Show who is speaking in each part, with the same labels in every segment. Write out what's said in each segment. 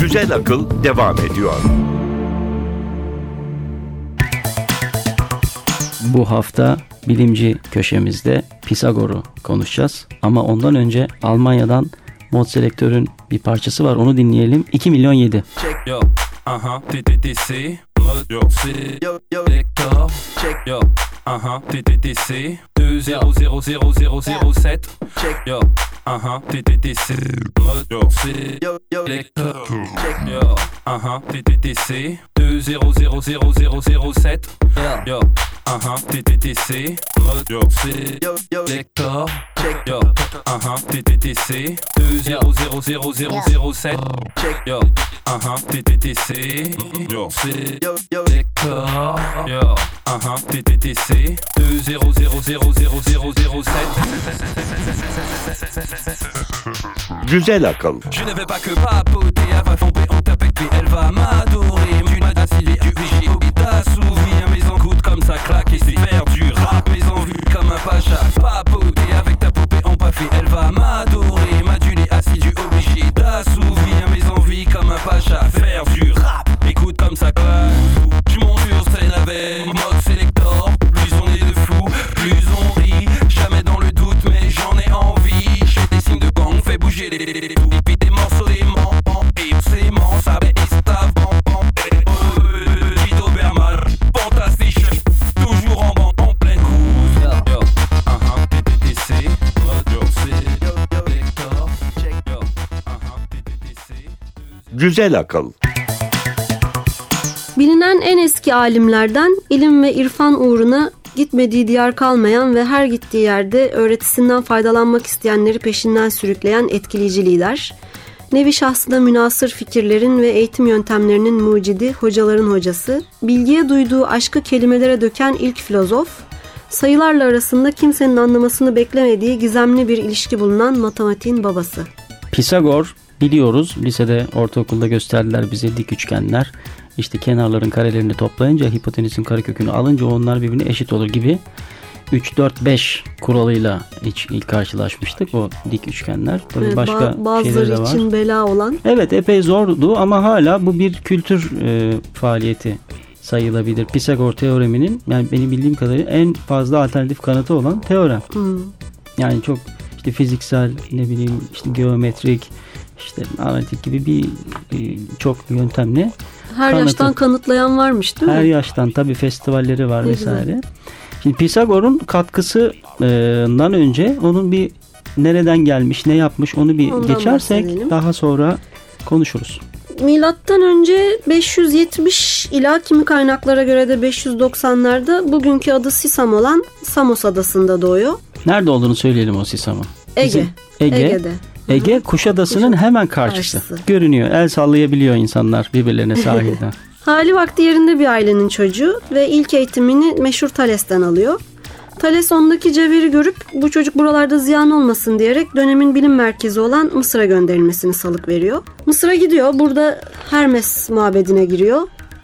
Speaker 1: Güzel Akıl devam ediyor.
Speaker 2: Bu hafta bilimci köşemizde Pisagor'u konuşacağız. Ama ondan önce Almanya'dan mod selektörün bir parçası var. Onu dinleyelim. 2 milyon 7.
Speaker 3: Check yo, aha, mode yo, yo lector, check yo, aha, TTTC, 200007, check yo, aha, TTTC, mode yo, yo yo lector, check yo, aha, TTTC, 200007, yo, uh huh, TTTC, module C, yo, yo, lector, check, yo, uh huh, TTTC, 20000007, check, yo, uh huh, TTTC, C, yo, lector, yo, TTTC, 20000007.
Speaker 1: Du zèle, comme.
Speaker 3: Je ne vais pas que papoter, va tomber en tapette, elle va m'adorer. Tu m'as tu mes comme ça claque et c'est faire du rap. Mes envies comme un pacha,
Speaker 1: Güzel Akıl.
Speaker 4: Bilinen en eski alimlerden ilim ve irfan uğruna gitmediği diyar kalmayan ve her gittiği yerde öğretisinden faydalanmak isteyenleri peşinden sürükleyen etkileyici lider. Nevi şahsına münasır fikirlerin ve eğitim yöntemlerinin mucidi, hocaların hocası, bilgiye duyduğu aşkı kelimelere döken ilk filozof, sayılarla arasında kimsenin anlamasını beklemediği gizemli bir ilişki bulunan matematiğin babası.
Speaker 2: Pisagor biliyoruz. Lisede, ortaokulda gösterdiler bize dik üçgenler. İşte kenarların karelerini toplayınca hipotenüsün karekökünü alınca onlar birbirine eşit olur gibi 3 4 5 kuralıyla hiç ilk karşılaşmıştık o dik üçgenler. Tabii
Speaker 4: Evet,
Speaker 2: başka
Speaker 4: ba- bazıları
Speaker 2: de var.
Speaker 4: için bela olan
Speaker 2: Evet epey zordu ama hala bu bir kültür e, faaliyeti sayılabilir. Pisagor teoreminin yani benim bildiğim kadarıyla en fazla alternatif kanıtı olan teorem.
Speaker 4: Hmm.
Speaker 2: Yani çok işte fiziksel ne bileyim işte geometrik işte analitik gibi bir e, çok yöntemle
Speaker 4: her
Speaker 2: Kanıtı.
Speaker 4: yaştan kanıtlayan varmış değil mi?
Speaker 2: her yaştan tabi festivalleri var
Speaker 4: Ne
Speaker 2: vesaire. Şimdi Pisagor'un katkısından önce onun bir nereden gelmiş ne yapmış onu bir
Speaker 4: Ondan
Speaker 2: geçersek
Speaker 4: bahsedelim.
Speaker 2: daha sonra konuşuruz.
Speaker 4: Milattan önce 570 ila kimi kaynaklara göre de 590'larda bugünkü adı Sisam olan Samos adasında doğuyor.
Speaker 2: Nerede olduğunu söyleyelim o Sisam'ın.
Speaker 4: Ege.
Speaker 2: Ege.
Speaker 4: Ege'de.
Speaker 2: Ege Kuşadası'nın
Speaker 4: Kuşa-
Speaker 2: hemen karşısı.
Speaker 4: karşısı.
Speaker 2: Görünüyor. El sallayabiliyor insanlar birbirlerine sahilden.
Speaker 4: Hali vakti yerinde bir ailenin çocuğu ve ilk eğitimini meşhur Thales'ten alıyor. Thales ondaki cevheri görüp bu çocuk buralarda ziyan olmasın diyerek dönemin bilim merkezi olan Mısır'a gönderilmesini salık veriyor. Mısır'a gidiyor. Burada Hermes mabedine giriyor.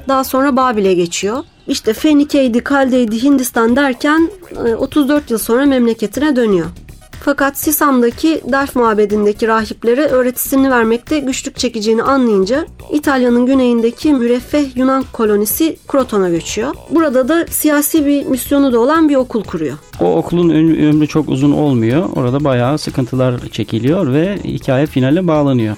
Speaker 4: Daha sonra Babil'e geçiyor. İşte Fenike'ydi, Kalde'ydi, Hindistan derken e, 34 yıl sonra memleketine dönüyor. Fakat Sisam'daki Delf mabedindeki rahiplere öğretisini vermekte güçlük çekeceğini anlayınca İtalya'nın güneyindeki müreffeh Yunan kolonisi Kroton'a göçüyor. Burada da siyasi bir misyonu da olan bir okul kuruyor.
Speaker 2: O okulun ömrü çok uzun olmuyor. Orada bayağı sıkıntılar çekiliyor ve hikaye finale bağlanıyor.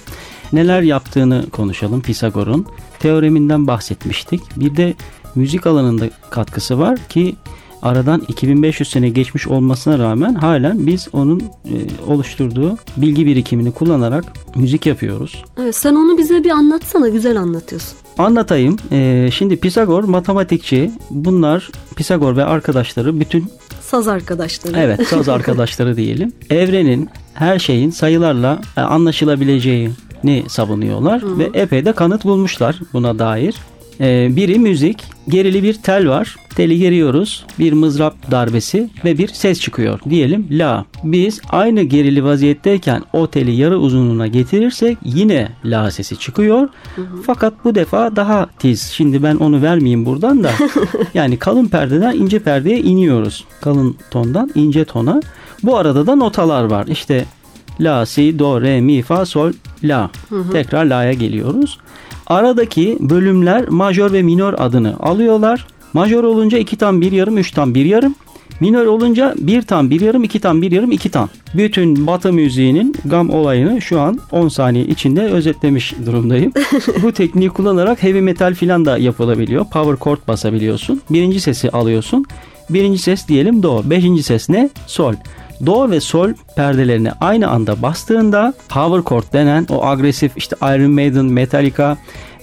Speaker 2: Neler yaptığını konuşalım Pisagor'un. Teoreminden bahsetmiştik. Bir de müzik alanında katkısı var ki aradan 2500 sene geçmiş olmasına rağmen halen biz onun e, oluşturduğu bilgi birikimini kullanarak müzik yapıyoruz.
Speaker 4: Evet, sen onu bize bir anlatsana. Güzel anlatıyorsun.
Speaker 2: Anlatayım. Ee, şimdi Pisagor matematikçi. Bunlar Pisagor ve arkadaşları bütün
Speaker 4: Saz arkadaşları.
Speaker 2: evet söz arkadaşları diyelim. Evrenin her şeyin sayılarla e, anlaşılabileceğini savunuyorlar ve epey de kanıt bulmuşlar buna dair. Ee, biri müzik, gerili bir tel var. Teli geriyoruz. Bir mızrap darbesi ve bir ses çıkıyor. Diyelim la. Biz aynı gerili vaziyetteyken o teli yarı uzunluğuna getirirsek yine la sesi çıkıyor. Fakat bu defa daha tiz. Şimdi ben onu vermeyeyim buradan da. yani kalın perdeden ince perdeye iniyoruz. Kalın tondan ince tona. Bu arada da notalar var. İşte La, si, do, re, mi, fa, sol, la. Tekrar la'ya geliyoruz. Aradaki bölümler majör ve minör adını alıyorlar. Majör olunca iki tam bir yarım, üç tam bir yarım. Minör olunca bir tam bir yarım, iki tam bir yarım, iki tam. Bütün batı müziğinin gam olayını şu an 10 saniye içinde özetlemiş durumdayım. Bu tekniği kullanarak heavy metal filan da yapılabiliyor. Power chord basabiliyorsun. Birinci sesi alıyorsun. Birinci ses diyelim do. Beşinci ses ne? Sol. Do ve sol perdelerini aynı anda bastığında power chord denen o agresif işte Iron Maiden, Metallica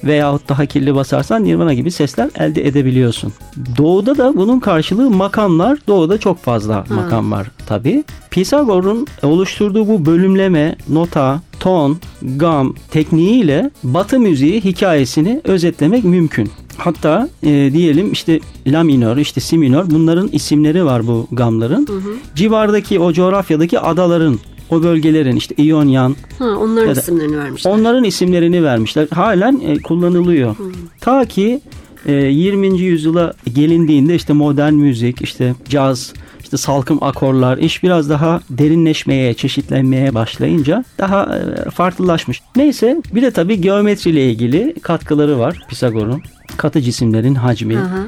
Speaker 2: veyahut daha kirli basarsan Nirvana gibi sesler elde edebiliyorsun. Doğuda da bunun karşılığı makamlar. Doğuda çok fazla makam var tabi. Pisagor'un oluşturduğu bu bölümleme, nota, ton, gam tekniğiyle Batı müziği hikayesini özetlemek mümkün. Hatta e, diyelim işte la minör, işte si minör bunların isimleri var bu gamların. Civardaki o coğrafyadaki adaların, o bölgelerin işte İyonyan,
Speaker 4: Ha, onların
Speaker 2: Ya da-
Speaker 4: isimlerini vermişler.
Speaker 2: Onların isimlerini vermişler. Halen e, kullanılıyor. Ta ki e, 20. yüzyıla gelindiğinde işte modern müzik, işte caz, işte salkım akorlar, iş biraz daha derinleşmeye, çeşitlenmeye başlayınca daha e, farklılaşmış. Neyse bir de tabii geometriyle ilgili katkıları var Pisagor'un. Katı cisimlerin hacmi,
Speaker 4: Aha.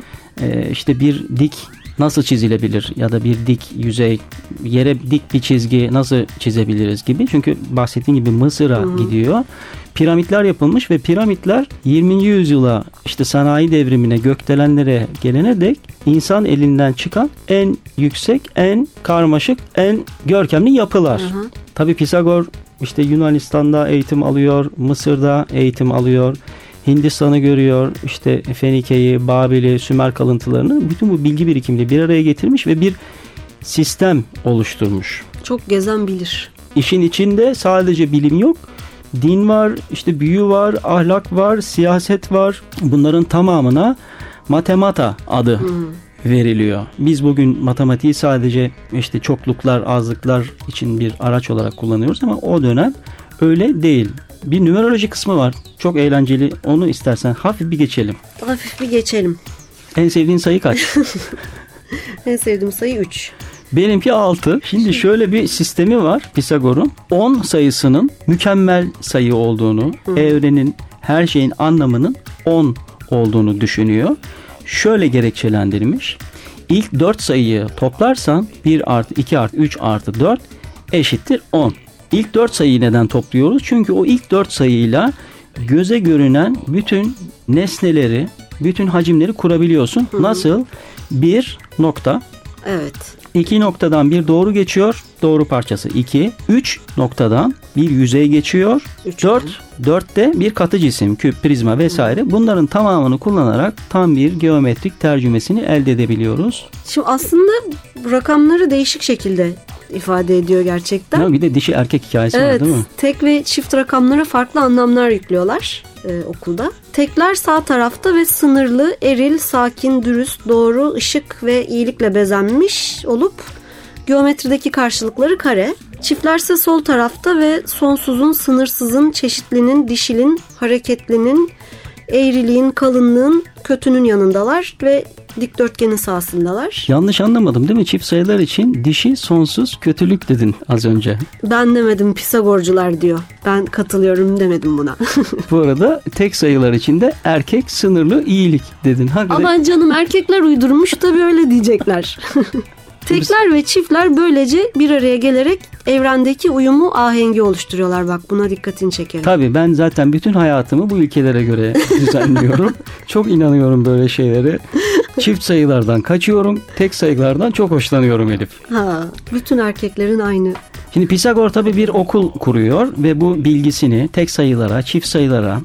Speaker 2: e, işte bir dik nasıl çizilebilir ya da bir dik yüzey yere dik bir çizgi nasıl çizebiliriz gibi. Çünkü bahsettiğim gibi Mısır'a gidiyor. Piramitler yapılmış ve piramitler 20. yüzyıla işte sanayi devrimine gökdelenlere gelene dek insan elinden çıkan en yüksek, en karmaşık, en görkemli yapılar.
Speaker 4: Aha.
Speaker 2: Tabi Pisagor işte Yunanistan'da eğitim alıyor, Mısır'da eğitim alıyor. Hindistan'ı görüyor, işte Fenike'yi, Babil'i, Sümer kalıntılarını bütün bu bilgi birikimini bir araya getirmiş ve bir sistem oluşturmuş.
Speaker 4: Çok gezen bilir.
Speaker 2: İşin içinde sadece bilim yok. Din var, işte büyü var, ahlak var, siyaset var. Bunların tamamına matemata adı veriliyor. Biz bugün matematiği sadece işte çokluklar, azlıklar için bir araç olarak kullanıyoruz ama o dönem öyle değil. Bir numeroloji kısmı var. Çok eğlenceli. Onu istersen hafif bir geçelim.
Speaker 4: Hafif bir geçelim.
Speaker 2: En sevdiğin sayı kaç?
Speaker 4: En sevdiğim sayı 3.
Speaker 2: Benimki 6. Şimdi şöyle bir sistemi var Pisagor'un. 10 sayısının mükemmel sayı olduğunu, evrenin her şeyin anlamının 10 olduğunu düşünüyor. Şöyle gerekçelendirmiş. İlk 4 sayıyı toplarsan 1 artı 2 artı 3 artı 4 eşittir 10. İlk 4 sayıyı neden topluyoruz? Çünkü o ilk 4 sayıyla göze görünen bütün nesneleri, bütün hacimleri kurabiliyorsun. Nasıl? 1 nokta,
Speaker 4: Evet.
Speaker 2: 2 noktadan bir doğru geçiyor. Doğru parçası 2. 3 noktadan bir yüzey geçiyor.
Speaker 4: Üçgen.
Speaker 2: 4 4'te bir katı cisim, küp, prizma vesaire. Bunların tamamını kullanarak tam bir geometrik tercümesini elde edebiliyoruz.
Speaker 4: Şimdi aslında rakamları değişik şekilde ifade ediyor gerçekten.
Speaker 2: Ya bir de dişi erkek hikayesi var
Speaker 4: Evet,
Speaker 2: değil mi?
Speaker 4: tek ve çift rakamlara farklı anlamlar yüklüyorlar e, okulda. Tekler sağ tarafta ve sınırlı, eril, sakin, dürüst, doğru, ışık ve iyilikle bezenmiş olup geometrideki karşılıkları kare. Çiftlerse sol tarafta ve sonsuzun, sınırsızın, çeşitlinin, dişilin, hareketlinin, eğriliğin, kalınlığın, kötünün yanındalar ve dikdörtgenin sağsındalar.
Speaker 2: Yanlış anlamadım değil mi? Çift sayılar için dişi sonsuz kötülük dedin az önce.
Speaker 4: Ben demedim Pisagorcular diyor. Ben katılıyorum demedim buna.
Speaker 2: Bu arada tek sayılar için de erkek sınırlı iyilik dedin. Hakikaten
Speaker 4: Aman canım erkekler uydurmuş tabii öyle diyecekler. Tekler ve çiftler böylece bir araya gelerek evrendeki uyumu ahengi oluşturuyorlar. Bak buna dikkatini çekerim.
Speaker 2: Tabii ben zaten bütün hayatımı bu ülkelere göre düzenliyorum. çok inanıyorum böyle şeylere. Çift sayılardan kaçıyorum. Tek sayılardan çok hoşlanıyorum Elif.
Speaker 4: Ha, bütün erkeklerin aynı.
Speaker 2: Şimdi Pisagor tabii bir okul kuruyor ve bu bilgisini tek sayılara, çift sayılara,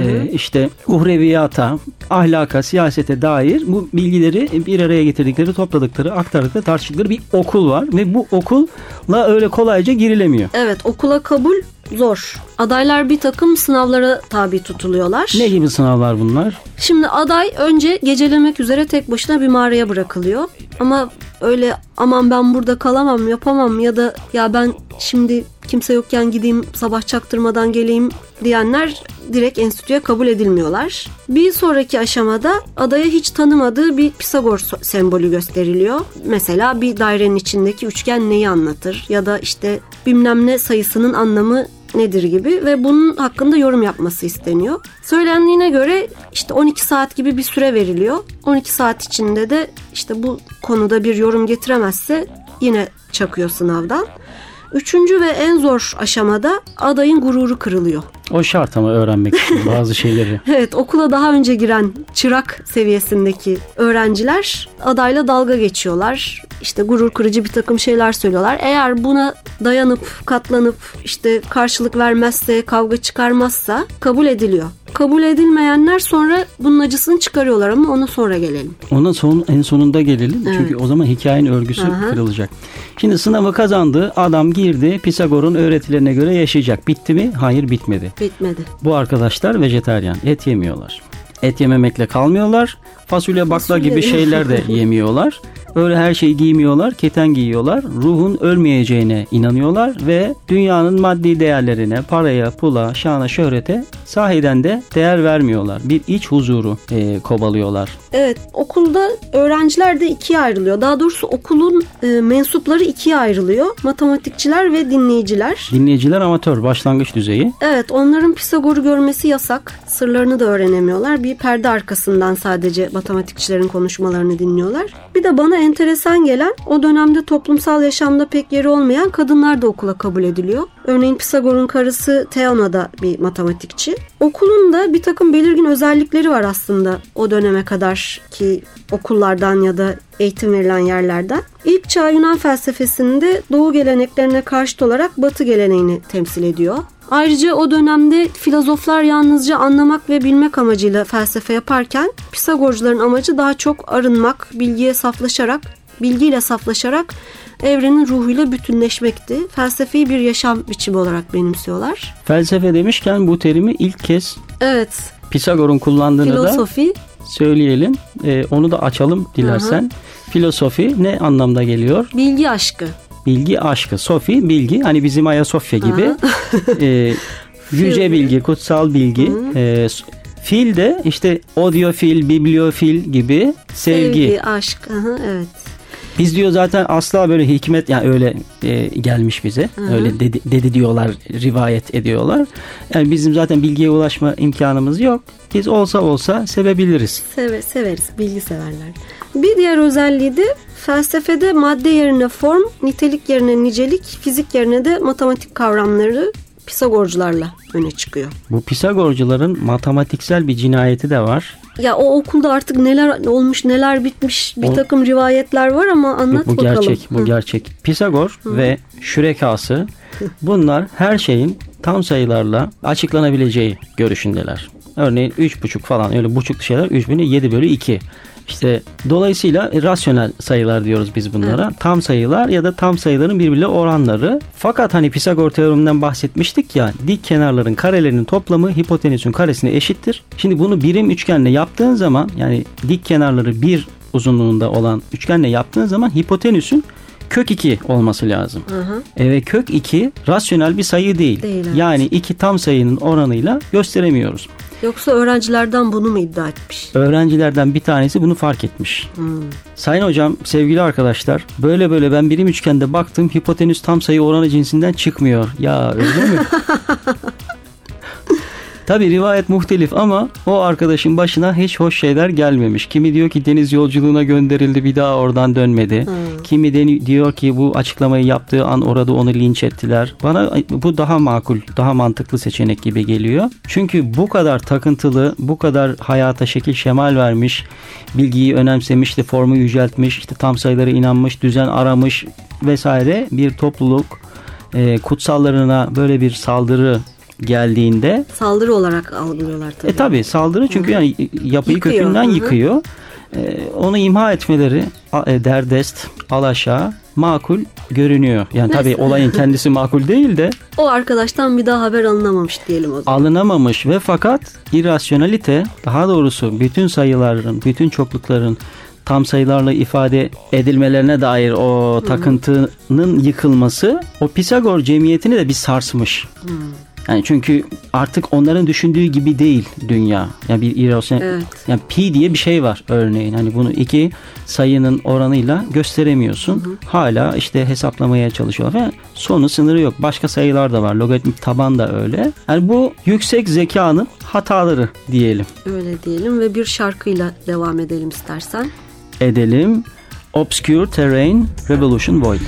Speaker 2: e, işte uhreviyata, ahlaka, siyasete dair bu bilgileri bir araya getirdikleri, topladıkları, aktardıkları, tartıştıkları bir okul var ve bu okulla öyle kolayca girilemiyor.
Speaker 4: Evet okula kabul zor. Adaylar bir takım sınavlara tabi tutuluyorlar.
Speaker 2: Ne gibi sınavlar bunlar?
Speaker 4: Şimdi aday önce gecelemek üzere tek başına bir mağaraya bırakılıyor. Ama öyle aman ben burada kalamam yapamam ya da ya ben şimdi kimse yokken gideyim sabah çaktırmadan geleyim diyenler direkt enstitüye kabul edilmiyorlar. Bir sonraki aşamada adaya hiç tanımadığı bir Pisagor sembolü gösteriliyor. Mesela bir dairenin içindeki üçgen neyi anlatır ya da işte bilmem ne sayısının anlamı nedir gibi ve bunun hakkında yorum yapması isteniyor. Söylendiğine göre işte 12 saat gibi bir süre veriliyor. 12 saat içinde de işte bu konuda bir yorum getiremezse yine çakıyor sınavdan. Üçüncü ve en zor aşamada adayın gururu kırılıyor.
Speaker 2: O şart ama öğrenmek için bazı şeyleri.
Speaker 4: Evet okula daha önce giren çırak seviyesindeki öğrenciler adayla dalga geçiyorlar. İşte gurur kırıcı bir takım şeyler söylüyorlar. Eğer buna dayanıp katlanıp işte karşılık vermezse kavga çıkarmazsa kabul ediliyor. Kabul edilmeyenler sonra bunun acısını çıkarıyorlar ama ona sonra gelelim.
Speaker 2: Ona son, en sonunda gelelim.
Speaker 4: Evet.
Speaker 2: Çünkü o zaman hikayenin örgüsü
Speaker 4: Aha.
Speaker 2: kırılacak. Şimdi sınavı kazandı. Adam girdi. Pisagor'un öğretilerine göre yaşayacak. Bitti mi? Hayır bitmedi.
Speaker 4: Bitmedi.
Speaker 2: Bu arkadaşlar vejetaryen. Et yemiyorlar. Et yememekle kalmıyorlar. Fasulye bakla gibi şeyler de yemiyorlar. Öyle her şeyi giymiyorlar. Keten giyiyorlar. Ruhun ölmeyeceğine inanıyorlar ve dünyanın maddi değerlerine, paraya, pula, şana, şöhrete sahiden de değer vermiyorlar. Bir iç huzuru e, kovalıyorlar.
Speaker 4: Evet okulda öğrenciler de ikiye ayrılıyor. Daha doğrusu okulun e, mensupları ikiye ayrılıyor. Matematikçiler ve dinleyiciler.
Speaker 2: Dinleyiciler amatör, başlangıç düzeyi.
Speaker 4: Evet onların Pisagor'u görmesi yasak. Sırlarını da öğrenemiyorlar. Bir perde arkasından sadece matematikçilerin konuşmalarını dinliyorlar. Bir de bana enteresan gelen o dönemde toplumsal yaşamda pek yeri olmayan kadınlar da okula kabul ediliyor. Örneğin Pisagor'un karısı Theona da bir matematikçi. Okulun da bir takım belirgin özellikleri var aslında o döneme kadar ki okullardan ya da eğitim verilen yerlerden. İlk çağ Yunan felsefesinde doğu geleneklerine karşıt olarak batı geleneğini temsil ediyor. Ayrıca o dönemde filozoflar yalnızca anlamak ve bilmek amacıyla felsefe yaparken Pisagorcuların amacı daha çok arınmak, bilgiye saflaşarak, bilgiyle saflaşarak evrenin ruhuyla bütünleşmekti. Felsefeyi bir yaşam biçimi olarak benimsiyorlar.
Speaker 2: Felsefe demişken bu terimi ilk kez
Speaker 4: Evet,
Speaker 2: Pisagor'un kullandığını da
Speaker 4: filosofi
Speaker 2: söyleyelim. Ee, onu da açalım dilersen. Filosofi ne anlamda geliyor?
Speaker 4: bilgi aşkı.
Speaker 2: Bilgi aşkı. Sofi bilgi. Hani bizim Ayasofya gibi. Ee, yüce bilgi, kutsal bilgi. S- fil de işte audiofil, bibliofil gibi sevgi.
Speaker 4: Sevgi, aşk. Aha, evet.
Speaker 2: Biz diyor zaten asla böyle hikmet yani öyle e, gelmiş bize. Öyle dedi, dedi diyorlar, rivayet ediyorlar. Yani bizim zaten bilgiye ulaşma imkanımız yok. Biz olsa olsa sevebiliriz.
Speaker 4: Seve, severiz, bilgi severler. Bir diğer özelliği de felsefede madde yerine form, nitelik yerine nicelik, fizik yerine de matematik kavramları Pisagorcularla öne çıkıyor.
Speaker 2: Bu Pisagorcuların matematiksel bir cinayeti de var.
Speaker 4: Ya o okulda artık neler olmuş, neler bitmiş bir
Speaker 2: O-
Speaker 4: takım rivayetler var ama anlat
Speaker 2: bu, bu
Speaker 4: bakalım.
Speaker 2: gerçek, bu
Speaker 4: Hı.
Speaker 2: gerçek. Pisagor ve şürekası bunlar her şeyin tam sayılarla açıklanabileceği görüşündeler. Örneğin 3,5 falan öyle buçuk şeyler 3000'i 7 bölü 2. İşte dolayısıyla rasyonel sayılar diyoruz biz bunlara. Tam sayılar ya da tam sayıların birbiriyle oranları. Fakat hani Pisagor teoreminden bahsetmiştik ya dik kenarların karelerinin toplamı hipotenüsün karesine eşittir. Şimdi bunu birim üçgenle yaptığın zaman yani dik kenarları bir uzunluğunda olan üçgenle yaptığın zaman hipotenüsün kök 2 olması lazım.
Speaker 4: Aha.
Speaker 2: E ve kök 2 rasyonel bir sayı değil.
Speaker 4: Değil, evet.
Speaker 2: Yani iki tam sayının oranıyla gösteremiyoruz.
Speaker 4: Yoksa öğrencilerden bunu mu iddia etmiş?
Speaker 2: Öğrencilerden bir tanesi bunu fark etmiş.
Speaker 4: Hmm.
Speaker 2: Sayın hocam, sevgili arkadaşlar, böyle böyle ben birim üçgende baktım, hipotenüs tam sayı oranı cinsinden çıkmıyor. Ya öyle mi? Tabi rivayet muhtelif ama o arkadaşın başına hiç hoş şeyler gelmemiş. Kimi diyor ki deniz yolculuğuna gönderildi bir daha oradan dönmedi. Kimi deni- diyor ki bu açıklamayı yaptığı an orada onu linç ettiler. Bana bu daha makul, daha mantıklı seçenek gibi geliyor. Çünkü bu kadar takıntılı, bu kadar hayata şekil şemal vermiş, bilgiyi önemsemiş, de formu yüceltmiş, işte tam sayılara inanmış, düzen aramış vesaire bir topluluk e, kutsallarına böyle bir saldırı geldiğinde
Speaker 4: Saldırı olarak algılıyorlar tabii.
Speaker 2: e tabi saldırı çünkü yani yapıyı
Speaker 4: Yıkıyor,
Speaker 2: kökünden
Speaker 4: hı hı.
Speaker 2: yıkıyor. E, onu imha etmeleri e, derdest, alaşağı makul görünüyor. Yani tabii olayın kendisi makul değil de
Speaker 4: O arkadaştan bir daha haber alınamamış diyelim o zaman.
Speaker 2: alınamamış ve fakat irrasyonalite daha doğrusu bütün sayıların, bütün çoklukların tam sayılarla ifade edilmelerine dair o takıntının yıkılması o Pisagor cemiyetini de bir sarsmış. Yani çünkü artık onların düşündüğü gibi değil dünya. Yani bir irrasyonel
Speaker 4: Evet.
Speaker 2: yani pi diye bir şey var örneğin. Hani bunu iki sayının oranıyla gösteremiyorsun. Hala işte hesaplamaya çalışıyorlar ve sonu sınırı yok. Başka sayılar da var. Logaritmik taban da öyle. Yani bu yüksek zekanın hataları diyelim.
Speaker 4: Öyle diyelim ve bir şarkıyla devam edelim istersen.
Speaker 2: Edelim. Obscure Terrain Revolution Void.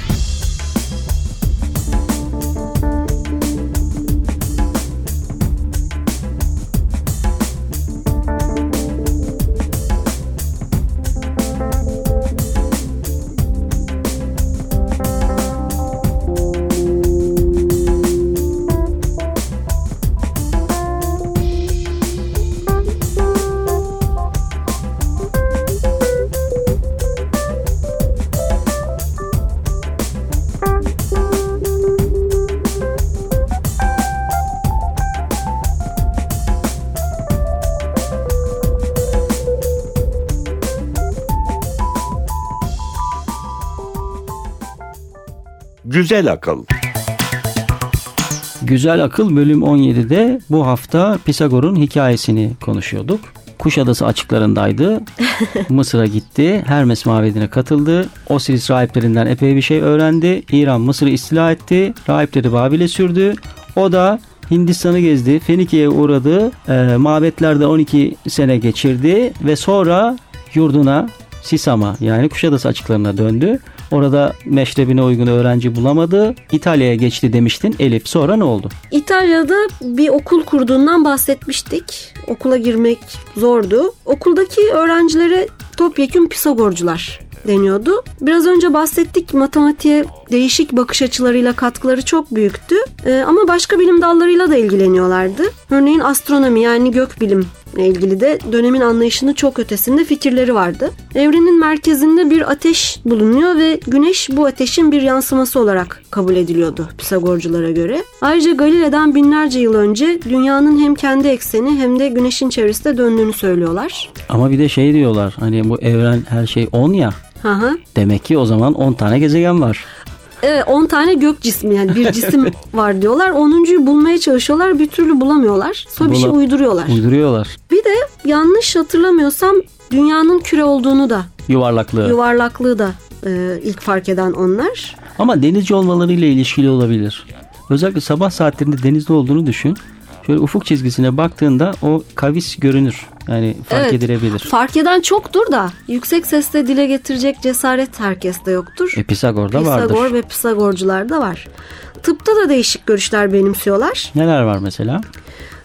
Speaker 1: Güzel akıl.
Speaker 2: Güzel Akıl bölüm 17'de bu hafta Pisagor'un hikayesini konuşuyorduk. Kuşadası açıklarındaydı. Mısır'a gitti. Hermes mabedine katıldı. Osiris rahiplerinden epey bir şey öğrendi. İran Mısır'ı istila etti. Rahipleri Babil'e sürdü. O da Hindistan'ı gezdi. Fenike'ye uğradı. E, mabetlerde 12 sene geçirdi. Ve sonra yurduna Sisam'a yani Kuşadası açıklarına döndü. Orada meşrebine uygun öğrenci bulamadı. İtalya'ya geçti demiştin Elif. Sonra ne oldu?
Speaker 4: İtalya'da bir okul kurduğundan bahsetmiştik. Okula girmek zordu. Okuldaki öğrencilere topyekun Pisagorcular deniyordu. Biraz önce bahsettik matematiğe değişik bakış açılarıyla katkıları çok büyüktü. Ee, ama başka bilim dallarıyla da ilgileniyorlardı. Örneğin astronomi yani gökbilim ile ilgili de dönemin anlayışını çok ötesinde fikirleri vardı. Evrenin merkezinde bir ateş bulunuyor ve güneş bu ateşin bir yansıması olarak kabul ediliyordu Pisagorculara göre. Ayrıca Galile'den binlerce yıl önce dünyanın hem kendi ekseni hem de güneşin çevresinde döndüğünü söylüyorlar.
Speaker 2: Ama bir de şey diyorlar hani bu evren her şey 10 ya.
Speaker 4: Hı.
Speaker 2: Demek ki o zaman 10 tane gezegen var.
Speaker 4: Evet 10 tane gök cismi yani bir cisim var diyorlar. 10.yu bulmaya çalışıyorlar bir türlü bulamıyorlar. Sonra bir şey
Speaker 2: Bula-
Speaker 4: uyduruyorlar.
Speaker 2: Uyduruyorlar.
Speaker 4: Bir de yanlış hatırlamıyorsam dünyanın küre olduğunu da
Speaker 2: Yuvarlaklığı.
Speaker 4: yuvarlaklığı da e, ilk fark eden onlar.
Speaker 2: Ama denizci olmalarıyla ilişkili olabilir. Özellikle sabah saatlerinde denizde olduğunu düşün. Şöyle ufuk çizgisine baktığında o kavis görünür. Yani fark
Speaker 4: Evet.
Speaker 2: edilebilir.
Speaker 4: Fark eden çoktur da yüksek sesle dile getirecek cesaret herkeste yoktur.
Speaker 2: E, Pisagor'da
Speaker 4: Pisagor
Speaker 2: vardır.
Speaker 4: ve Pisagorcular da var. Tıpta da değişik görüşler benimsiyorlar.
Speaker 2: Neler var mesela?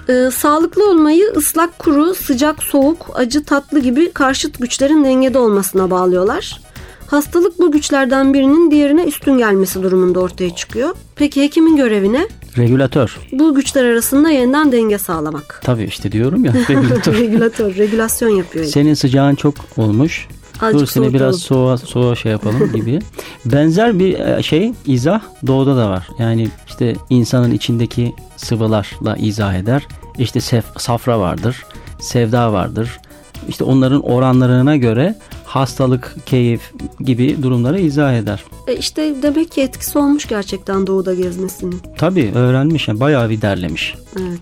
Speaker 4: Ee, sağlıklı olmayı ıslak kuru, sıcak soğuk, acı tatlı gibi karşıt güçlerin dengede olmasına bağlıyorlar. Hastalık bu güçlerden birinin diğerine üstün gelmesi durumunda ortaya çıkıyor. Peki hekimin görevi ne?
Speaker 2: Regülatör.
Speaker 4: Bu güçler arasında yeniden denge sağlamak.
Speaker 2: Tabii işte diyorum ya regülatör.
Speaker 4: Regülatör, regülasyon yapıyor.
Speaker 2: Senin sıcağın çok olmuş.
Speaker 4: Azıcık
Speaker 2: Dur seni biraz soğuğa, soğuğa şey yapalım gibi. Benzer bir e, şey izah doğuda da var. Yani işte insanın içindeki sıvılarla izah eder. İşte sef- safra vardır, sevda vardır. İşte onların oranlarına göre hastalık, keyif gibi durumları izah eder.
Speaker 4: E işte demek ki etkisi olmuş gerçekten doğuda gezmesinin.
Speaker 2: Tabii öğrenmiş, yani bayağı bir derlemiş.
Speaker 4: Evet.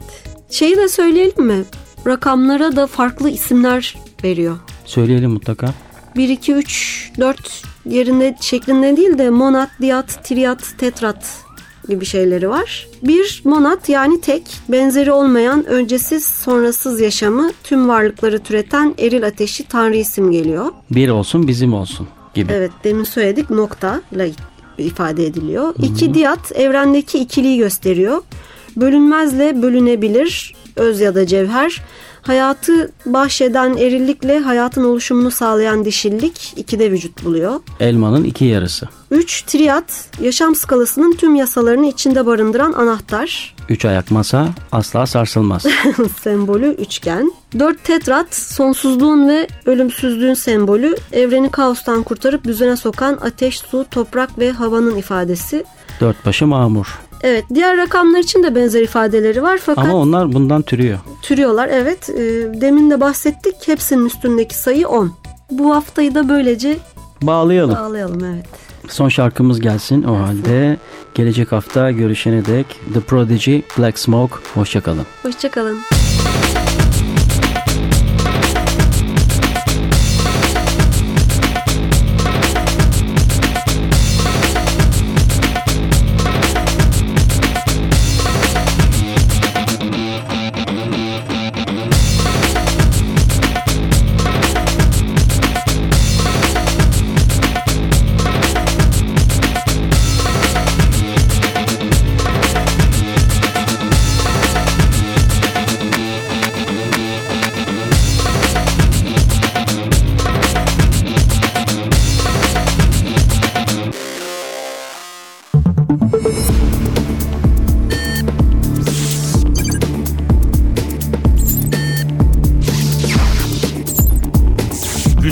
Speaker 4: Şeyi de söyleyelim mi? Rakamlara da farklı isimler veriyor.
Speaker 2: Söyleyelim mutlaka.
Speaker 4: 1, 2, 3, 4 yerinde şeklinde değil de monat, diyat, triyat, tetrat gibi şeyleri var. Bir monat yani tek, benzeri olmayan öncesiz sonrasız yaşamı tüm varlıkları türeten eril ateşi tanrı isim geliyor.
Speaker 2: Bir olsun bizim olsun gibi.
Speaker 4: Evet demin söyledik nokta ile ifade ediliyor. İki diyat evrendeki ikiliği gösteriyor. Bölünmezle bölünebilir öz ya da cevher. Hayatı bahşeden erillikle hayatın oluşumunu sağlayan dişillik ikide vücut buluyor.
Speaker 2: Elmanın iki yarısı.
Speaker 4: 3. Triyat, yaşam skalasının tüm yasalarını içinde barındıran anahtar.
Speaker 2: Üç ayak masa asla sarsılmaz.
Speaker 4: Sembolü üçgen. Dört tetrat sonsuzluğun ve ölümsüzlüğün sembolü, evreni kaostan kurtarıp düzene sokan ateş, su, toprak ve havanın ifadesi.
Speaker 2: Dört başı mamur.
Speaker 4: Evet, diğer rakamlar için de benzer ifadeleri var fakat
Speaker 2: Ama onlar bundan türüyor.
Speaker 4: türüyorlar. Evet, e, demin de bahsettik. Hepsinin üstündeki sayı 10. Bu haftayı da böylece
Speaker 2: Bağlayalım.
Speaker 4: bağlayalım evet.
Speaker 2: Son şarkımız gelsin o halde. Gelecek hafta görüşene dek The Prodigy, Black Smoke. Hoşçakalın.
Speaker 4: Hoşçakalın.